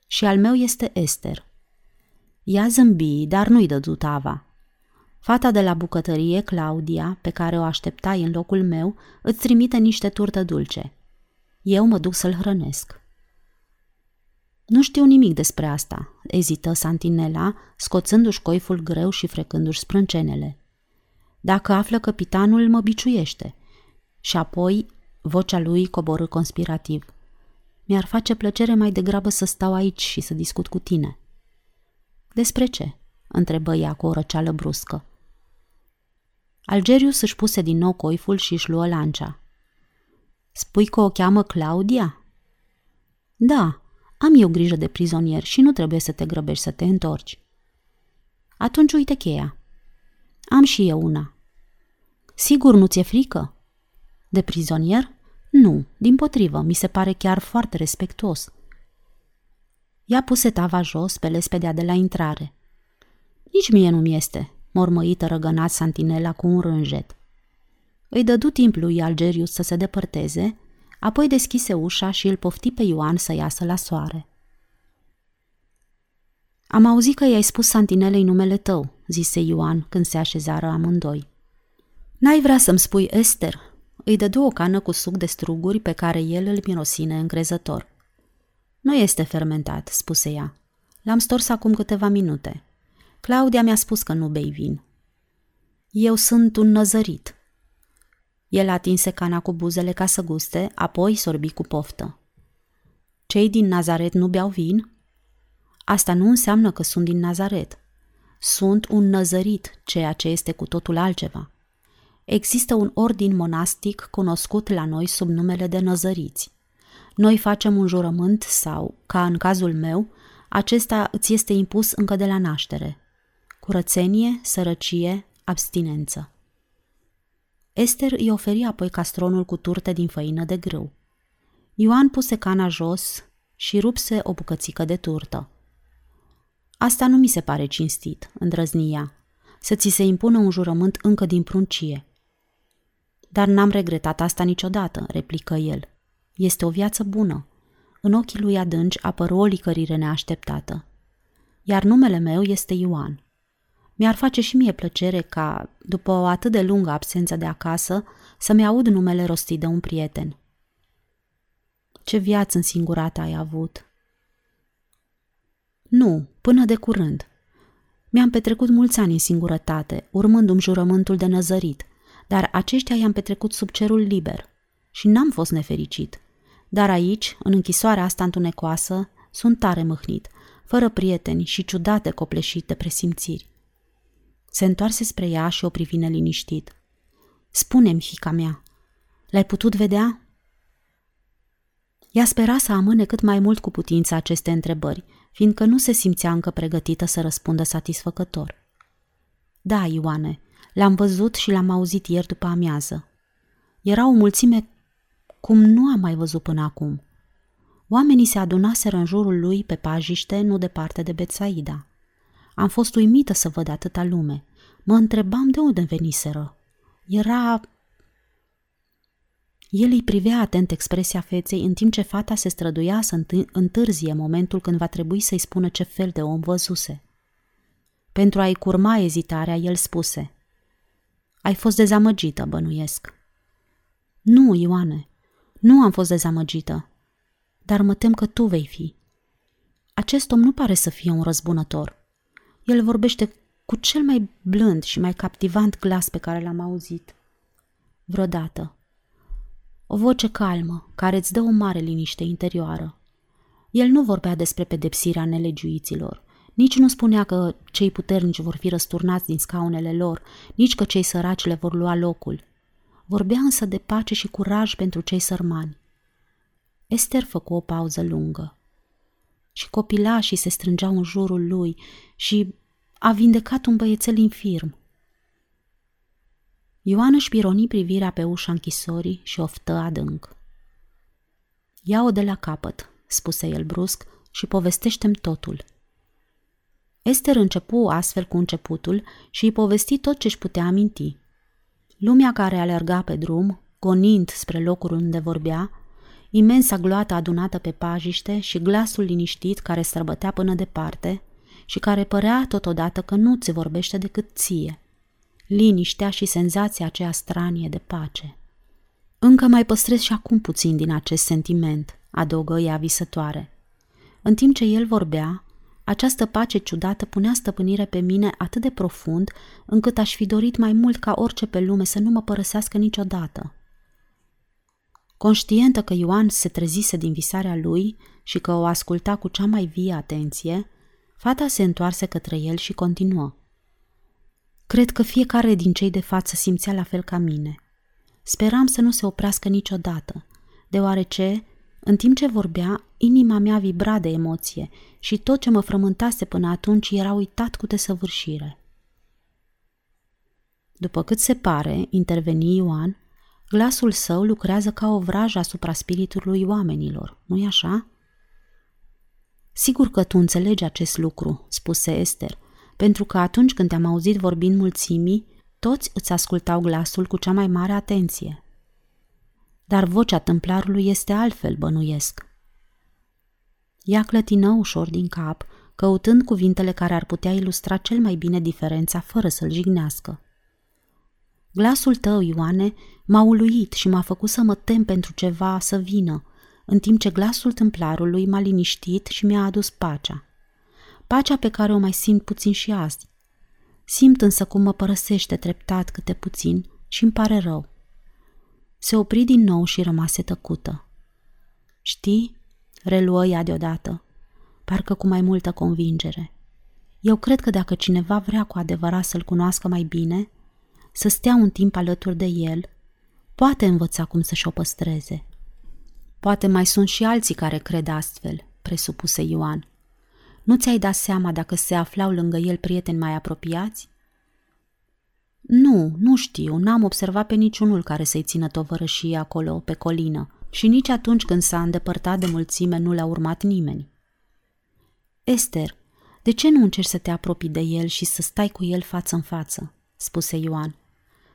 Și al meu este Esther. Ea zâmbi, dar nu-i dădu tava. Fata de la bucătărie, Claudia, pe care o așteptai în locul meu, îți trimite niște turtă dulce. Eu mă duc să-l hrănesc. Nu știu nimic despre asta, ezită Santinela, scoțându-și coiful greu și frecându-și sprâncenele. Dacă află capitanul, mă biciuiește. Și apoi, vocea lui coborâ conspirativ. Mi-ar face plăcere mai degrabă să stau aici și să discut cu tine. Despre ce? întrebă ea cu o răceală bruscă. Algerius își puse din nou coiful și își luă lancea. Spui că o cheamă Claudia? Da, am eu grijă de prizonier și nu trebuie să te grăbești să te întorci. Atunci uite cheia. Am și eu una. Sigur nu ți-e frică? De prizonier? Nu, din potrivă, mi se pare chiar foarte respectuos. Ea puse tava jos pe lespedea de la intrare. Nici mie nu-mi este, mormăită răgănat Santinela cu un rânjet. Îi dădu timp lui Algerius să se depărteze, apoi deschise ușa și îl pofti pe Ioan să iasă la soare. Am auzit că i-ai spus Santinelei numele tău, zise Ioan când se așezară amândoi. N-ai vrea să-mi spui Esther? Îi dădu o cană cu suc de struguri pe care el îl mirosine încrezător. Nu este fermentat, spuse ea. L-am stors acum câteva minute. Claudia mi-a spus că nu bei vin. Eu sunt un năzărit. El atinse cana cu buzele ca să guste, apoi sorbi cu poftă. Cei din Nazaret nu beau vin? Asta nu înseamnă că sunt din Nazaret. Sunt un năzărit, ceea ce este cu totul altceva. Există un ordin monastic cunoscut la noi sub numele de năzăriți. Noi facem un jurământ sau, ca în cazul meu, acesta îți este impus încă de la naștere. Curățenie, sărăcie, abstinență. Esther îi oferi apoi castronul cu turte din făină de grâu. Ioan puse cana jos și rupse o bucățică de turtă. Asta nu mi se pare cinstit, îndrăznia, să ți se impună un jurământ încă din pruncie. Dar n-am regretat asta niciodată, replică el. Este o viață bună. În ochii lui adânci apăru o licărire neașteptată. Iar numele meu este Ioan. Mi-ar face și mie plăcere ca, după o atât de lungă absență de acasă, să-mi aud numele rostit de un prieten. Ce viață însingurată ai avut! Nu, până de curând. Mi-am petrecut mulți ani în singurătate, urmându-mi jurământul de năzărit, dar aceștia i-am petrecut sub cerul liber și n-am fost nefericit. Dar aici, în închisoarea asta întunecoasă, sunt tare mâhnit, fără prieteni și ciudate copleșite presimțiri. Se întoarse spre ea și o privi neliniștit. Spune-mi, fica mea, l-ai putut vedea? Ea spera să amâne cât mai mult cu putință aceste întrebări, fiindcă nu se simțea încă pregătită să răspundă satisfăcător. Da, Ioane, l-am văzut și l-am auzit ieri după amiază. Era o mulțime cum nu am mai văzut până acum. Oamenii se adunaseră în jurul lui pe pajiște, nu departe de Betsaida. Am fost uimită să văd atâta lume. Mă întrebam de unde veniseră. Era... El îi privea atent expresia feței în timp ce fata se străduia să întârzie momentul când va trebui să-i spună ce fel de om văzuse. Pentru a-i curma ezitarea, el spuse Ai fost dezamăgită, bănuiesc. Nu, Ioane, nu am fost dezamăgită, dar mă tem că tu vei fi. Acest om nu pare să fie un răzbunător. El vorbește cu cel mai blând și mai captivant glas pe care l-am auzit. Vreodată. O voce calmă, care îți dă o mare liniște interioară. El nu vorbea despre pedepsirea nelegiuiților, nici nu spunea că cei puternici vor fi răsturnați din scaunele lor, nici că cei săraci le vor lua locul. Vorbea însă de pace și curaj pentru cei sărmani. Esther făcu o pauză lungă și copilașii se strângeau în jurul lui și a vindecat un băiețel infirm. Ioan își pironi privirea pe ușa închisorii și oftă adânc. Ia-o de la capăt, spuse el brusc, și povestește-mi totul. Esther începu astfel cu începutul și îi povesti tot ce își putea aminti. Lumea care alerga pe drum, gonind spre locul unde vorbea, imensa gloată adunată pe pajiște și glasul liniștit care străbătea până departe și care părea totodată că nu ți vorbește decât ție. Liniștea și senzația aceea stranie de pace. Încă mai păstrez și acum puțin din acest sentiment, adăugă ea visătoare. În timp ce el vorbea, această pace ciudată punea stăpânire pe mine atât de profund, încât aș fi dorit mai mult ca orice pe lume să nu mă părăsească niciodată. Conștientă că Ioan se trezise din visarea lui și că o asculta cu cea mai vie atenție, fata se întoarse către el și continuă. Cred că fiecare din cei de față simțea la fel ca mine. Speram să nu se oprească niciodată, deoarece, în timp ce vorbea, inima mea vibra de emoție și tot ce mă frământase până atunci era uitat cu desăvârșire. După cât se pare, interveni Ioan, glasul său lucrează ca o vrajă asupra spiritului oamenilor, nu-i așa? Sigur că tu înțelegi acest lucru, spuse Esther, pentru că atunci când te-am auzit vorbind mulțimii, toți îți ascultau glasul cu cea mai mare atenție. Dar vocea tâmplarului este altfel, bănuiesc. Ea clătină ușor din cap, căutând cuvintele care ar putea ilustra cel mai bine diferența fără să-l jignească. Glasul tău, Ioane, m-a uluit și m-a făcut să mă tem pentru ceva să vină, în timp ce glasul tâmplarului m-a liniștit și mi-a adus pacea. Pacea pe care o mai simt puțin și azi. Simt însă cum mă părăsește treptat câte puțin și îmi pare rău. Se opri din nou și rămase tăcută. Știi, reluă ea deodată, parcă cu mai multă convingere. Eu cred că dacă cineva vrea cu adevărat să-l cunoască mai bine, să stea un timp alături de el, poate învăța cum să-și o păstreze. Poate mai sunt și alții care cred astfel, presupuse Ioan. Nu ți-ai dat seama dacă se aflau lângă el prieteni mai apropiați? Nu, nu știu, n-am observat pe niciunul care să-i țină tovărășie acolo, pe colină, și nici atunci când s-a îndepărtat de mulțime nu l-a urmat nimeni. Esther, de ce nu încerci să te apropii de el și să stai cu el față în față? spuse Ioan.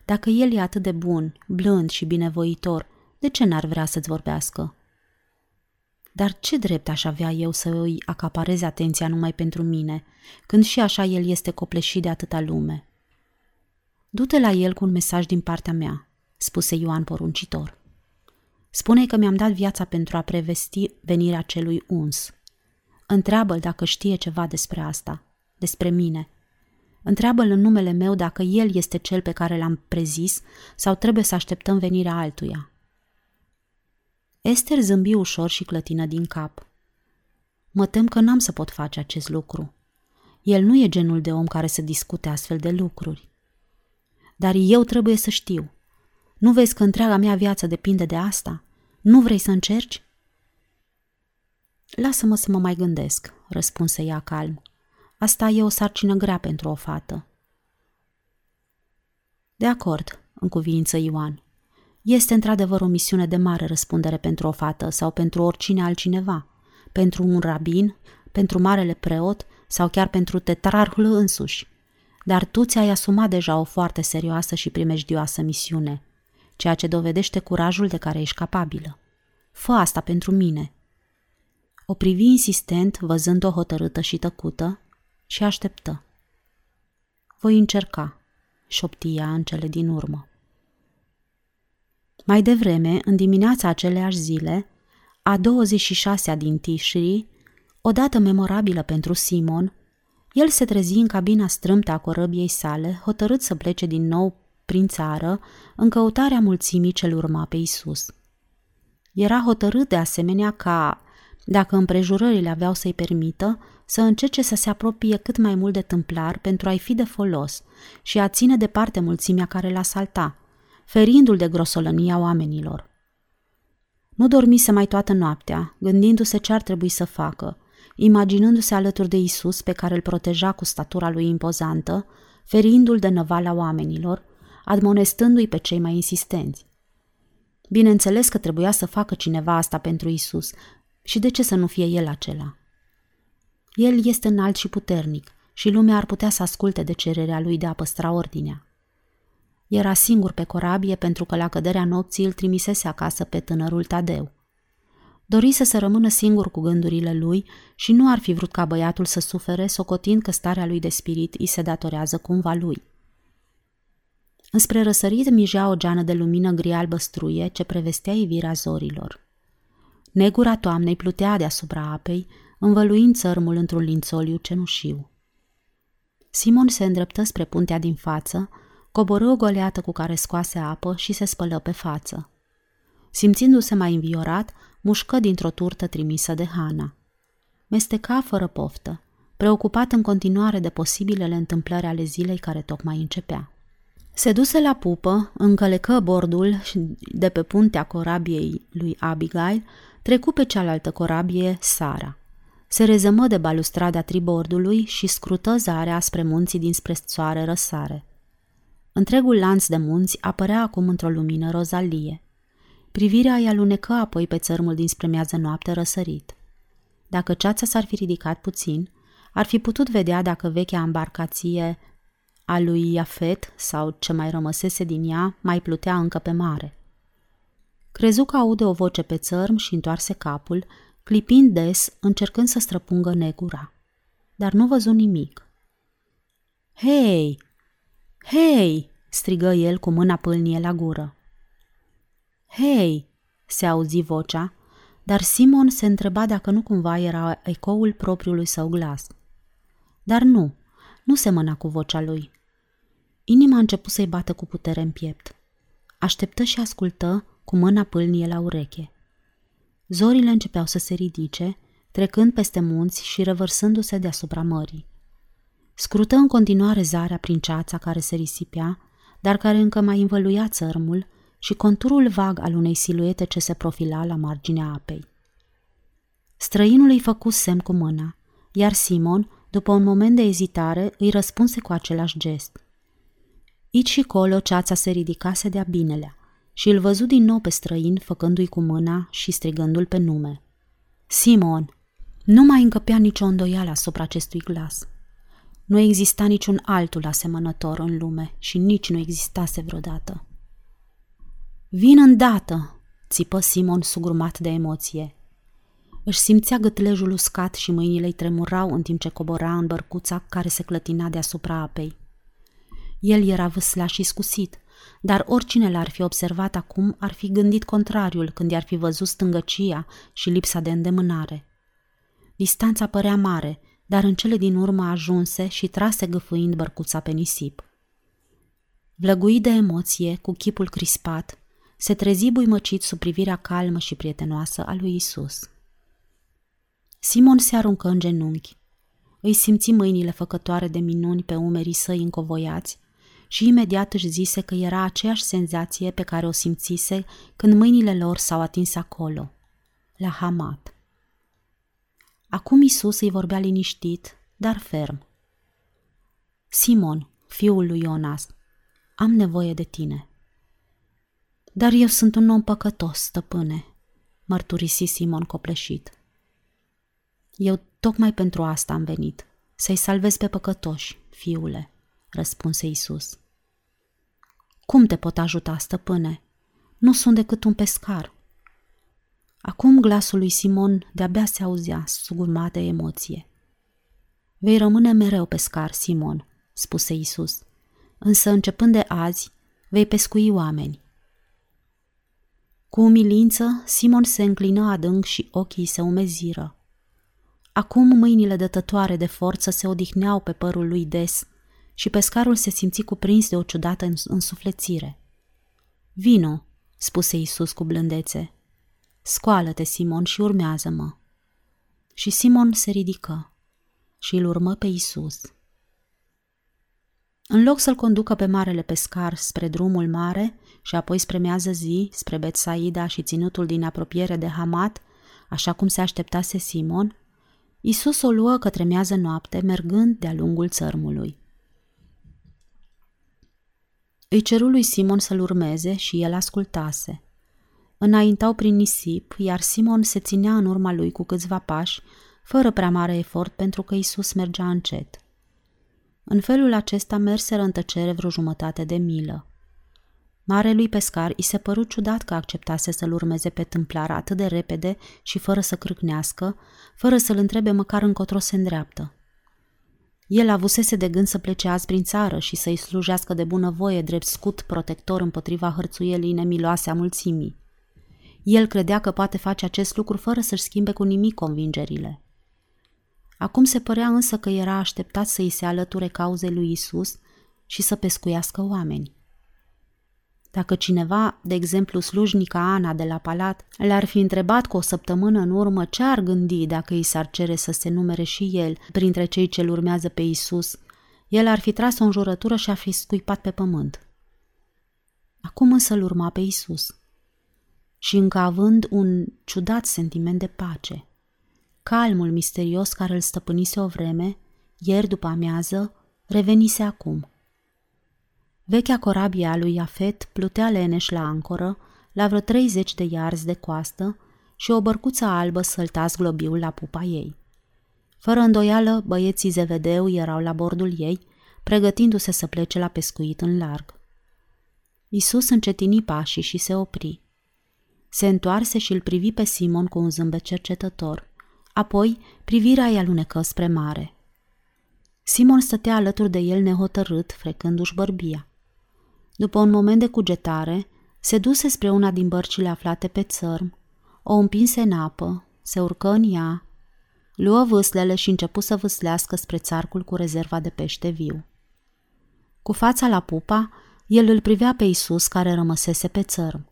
Dacă el e atât de bun, blând și binevoitor, de ce n-ar vrea să-ți vorbească? Dar ce drept aș avea eu să îi acapareze atenția numai pentru mine, când și așa el este copleșit de atâta lume? Du-te la el cu un mesaj din partea mea, spuse Ioan poruncitor. Spune că mi-am dat viața pentru a prevesti venirea celui uns. Întreabă-l dacă știe ceva despre asta, despre mine. Întreabă-l în numele meu dacă el este cel pe care l-am prezis sau trebuie să așteptăm venirea altuia. Esther zâmbi ușor și clătină din cap. Mă tem că n-am să pot face acest lucru. El nu e genul de om care să discute astfel de lucruri. Dar eu trebuie să știu. Nu vezi că întreaga mea viață depinde de asta? Nu vrei să încerci? Lasă-mă să mă mai gândesc, răspunse ea calm. Asta e o sarcină grea pentru o fată. De acord, în cuvință Ioan. Este într-adevăr o misiune de mare răspundere pentru o fată sau pentru oricine altcineva, pentru un rabin, pentru marele preot sau chiar pentru tetrarhul însuși. Dar tu ți-ai asumat deja o foarte serioasă și primejdioasă misiune, ceea ce dovedește curajul de care ești capabilă. Fă asta pentru mine. O privi insistent, văzând-o hotărâtă și tăcută, și așteptă. Voi încerca, șoptia în cele din urmă. Mai devreme, în dimineața aceleași zile, a 26-a din Tishri, o dată memorabilă pentru Simon, el se trezi în cabina strâmtă a corăbiei sale, hotărât să plece din nou prin țară în căutarea mulțimii ce urma pe Isus. Era hotărât de asemenea ca, dacă împrejurările aveau să-i permită, să încerce să se apropie cât mai mult de tâmplar pentru a-i fi de folos și a ține departe mulțimea care l salta, ferindu-l de grosolănia oamenilor. Nu dormise mai toată noaptea, gândindu-se ce ar trebui să facă, imaginându-se alături de Isus pe care îl proteja cu statura lui impozantă, ferindu-l de năvala oamenilor, admonestându-i pe cei mai insistenți. Bineînțeles că trebuia să facă cineva asta pentru Isus, și de ce să nu fie el acela? El este înalt și puternic și lumea ar putea să asculte de cererea lui de a păstra ordinea. Era singur pe corabie pentru că la căderea nopții îl trimisese acasă pe tânărul Tadeu. Dorise să rămână singur cu gândurile lui și nu ar fi vrut ca băiatul să sufere, socotind că starea lui de spirit îi se datorează cumva lui. Înspre răsărit mijea o geană de lumină gri albă struie ce prevestea ivirea zorilor. Negura toamnei plutea deasupra apei, învăluind țărmul într-un lințoliu cenușiu. Simon se îndreptă spre puntea din față, coborâ o goleată cu care scoase apă și se spălă pe față. Simțindu-se mai înviorat, mușcă dintr-o turtă trimisă de Hana. Mesteca fără poftă, preocupat în continuare de posibilele întâmplări ale zilei care tocmai începea. Se duse la pupă, încălecă bordul de pe puntea corabiei lui Abigail, trecu pe cealaltă corabie Sara. Se rezămă de balustrada tribordului și scrută zarea spre munții dinspre soare răsare. Întregul lanț de munți apărea acum într-o lumină rozalie. Privirea îi alunecă apoi pe țărmul dinspre miază noapte răsărit. Dacă ceața s-ar fi ridicat puțin, ar fi putut vedea dacă vechea embarcație a lui Iafet sau ce mai rămăsese din ea mai plutea încă pe mare. Crezu că aude o voce pe țărm și întoarse capul, clipind des, încercând să străpungă negura. Dar nu văzu nimic. Hei! Hei! strigă el cu mâna pâlnie la gură. Hei! se auzi vocea, dar Simon se întreba dacă nu cumva era ecoul propriului său glas. Dar nu, nu semăna cu vocea lui. Inima a început să-i bată cu putere în piept. Așteptă și ascultă cu mâna pâlnie la ureche. Zorile începeau să se ridice, trecând peste munți și revărsându-se deasupra mării. Scrută în continuare zarea prin ceața care se risipea, dar care încă mai învăluia țărmul și conturul vag al unei siluete ce se profila la marginea apei. Străinul îi făcu semn cu mâna, iar Simon, după un moment de ezitare, îi răspunse cu același gest. Ici și colo ceața se ridicase de-a binelea și îl văzu din nou pe străin făcându-i cu mâna și strigându-l pe nume. Simon! Nu mai încăpea nicio îndoială asupra acestui glas. Nu exista niciun altul asemănător în lume și nici nu existase vreodată. Vin îndată!" țipă Simon sugrumat de emoție. Își simțea gâtlejul uscat și mâinile îi tremurau în timp ce cobora în bărcuța care se clătina deasupra apei. El era vâsla și scusit, dar oricine l-ar fi observat acum ar fi gândit contrariul când i-ar fi văzut stângăcia și lipsa de îndemânare. Distanța părea mare, dar în cele din urmă ajunse și trase gâfâind bărcuța pe nisip. Vlăguit de emoție, cu chipul crispat, se trezi buimăcit sub privirea calmă și prietenoasă a lui Isus. Simon se aruncă în genunchi. Îi simți mâinile făcătoare de minuni pe umerii săi încovoiați și imediat își zise că era aceeași senzație pe care o simțise când mâinile lor s-au atins acolo, la Hamat. Acum Isus îi vorbea liniștit, dar ferm. Simon, fiul lui Ionas, am nevoie de tine. Dar eu sunt un om păcătos, stăpâne, mărturisi Simon copleșit. Eu tocmai pentru asta am venit, să-i salvez pe păcătoși, fiule, răspunse Isus. Cum te pot ajuta, stăpâne? Nu sunt decât un pescar. Acum glasul lui Simon de-abia se auzea, sugurmat de emoție. Vei rămâne mereu pescar, Simon, spuse Isus, însă începând de azi vei pescui oameni. Cu umilință, Simon se înclină adânc și ochii se umeziră. Acum mâinile dătătoare de forță se odihneau pe părul lui des și pescarul se simți cuprins de o ciudată însuflețire. Vino, spuse Isus cu blândețe. Scoală-te, Simon, și urmează-mă. Și Simon se ridică și îl urmă pe Isus. În loc să-l conducă pe marele pescar spre drumul mare și apoi spre mează zi, spre Betsaida și ținutul din apropiere de Hamat, așa cum se așteptase Simon, Isus o luă către mează noapte, mergând de-a lungul țărmului. Îi ceru lui Simon să-l urmeze și el ascultase. Înaintau prin nisip, iar Simon se ținea în urma lui cu câțiva pași, fără prea mare efort pentru că Isus mergea încet. În felul acesta merseră în tăcere vreo jumătate de milă. Marelui pescar îi se păru ciudat că acceptase să-l urmeze pe tâmplar atât de repede și fără să crâcnească, fără să-l întrebe măcar încotro se îndreaptă. El avusese de gând să plece azi prin țară și să-i slujească de bunăvoie drept scut protector împotriva hărțuielii nemiloase a mulțimii. El credea că poate face acest lucru fără să-și schimbe cu nimic convingerile. Acum se părea însă că era așteptat să îi se alăture cauzei lui Isus și să pescuiască oameni. Dacă cineva, de exemplu slujnica Ana de la palat, l-ar fi întrebat cu o săptămână în urmă ce ar gândi dacă i s-ar cere să se numere și el printre cei ce-l urmează pe Isus, el ar fi tras o înjurătură și ar fi scuipat pe pământ. Acum însă îl urma pe Isus. Și încă având un ciudat sentiment de pace. Calmul misterios care îl stăpânise o vreme, ieri după amiază, revenise acum – Vechea corabie a lui Iafet plutea leneș la ancoră, la vreo 30 de iarzi de coastă și o bărcuță albă sălta zglobiul la pupa ei. Fără îndoială, băieții Zevedeu erau la bordul ei, pregătindu-se să plece la pescuit în larg. Isus încetini pașii și se opri. Se întoarse și îl privi pe Simon cu un zâmbet cercetător. Apoi, privirea îi alunecă spre mare. Simon stătea alături de el nehotărât, frecându-și bărbia. După un moment de cugetare, se duse spre una din bărcile aflate pe țărm, o împinse în apă, se urcă în ea, luă vâslele și începu să vâslească spre țarcul cu rezerva de pește viu. Cu fața la pupa, el îl privea pe Isus care rămăsese pe țărm.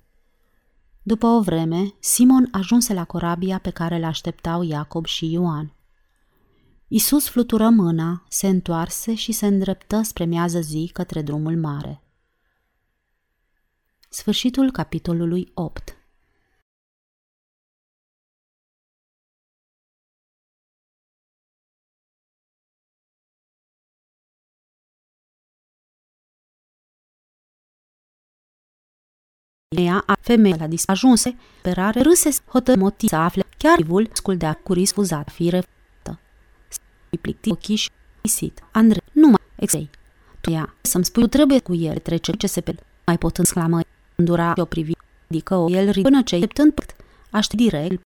După o vreme, Simon ajunse la corabia pe care le așteptau Iacob și Ioan. Isus flutură mâna, se întoarse și se îndreptă spre miază zi către drumul mare. Sfârșitul capitolului 8 Ea a femeia la dis ajunse, perare râse hotă moti să afle chiar vivul sculdea cu risc uzat fi reftă. Îi plicti ochiși și isit. Andre, nu mai exei. Tu ea, să-mi spui, trebuie cu el trece ce se pe mai pot exclamă îndura o privi, adică o el până ce, aștept direct,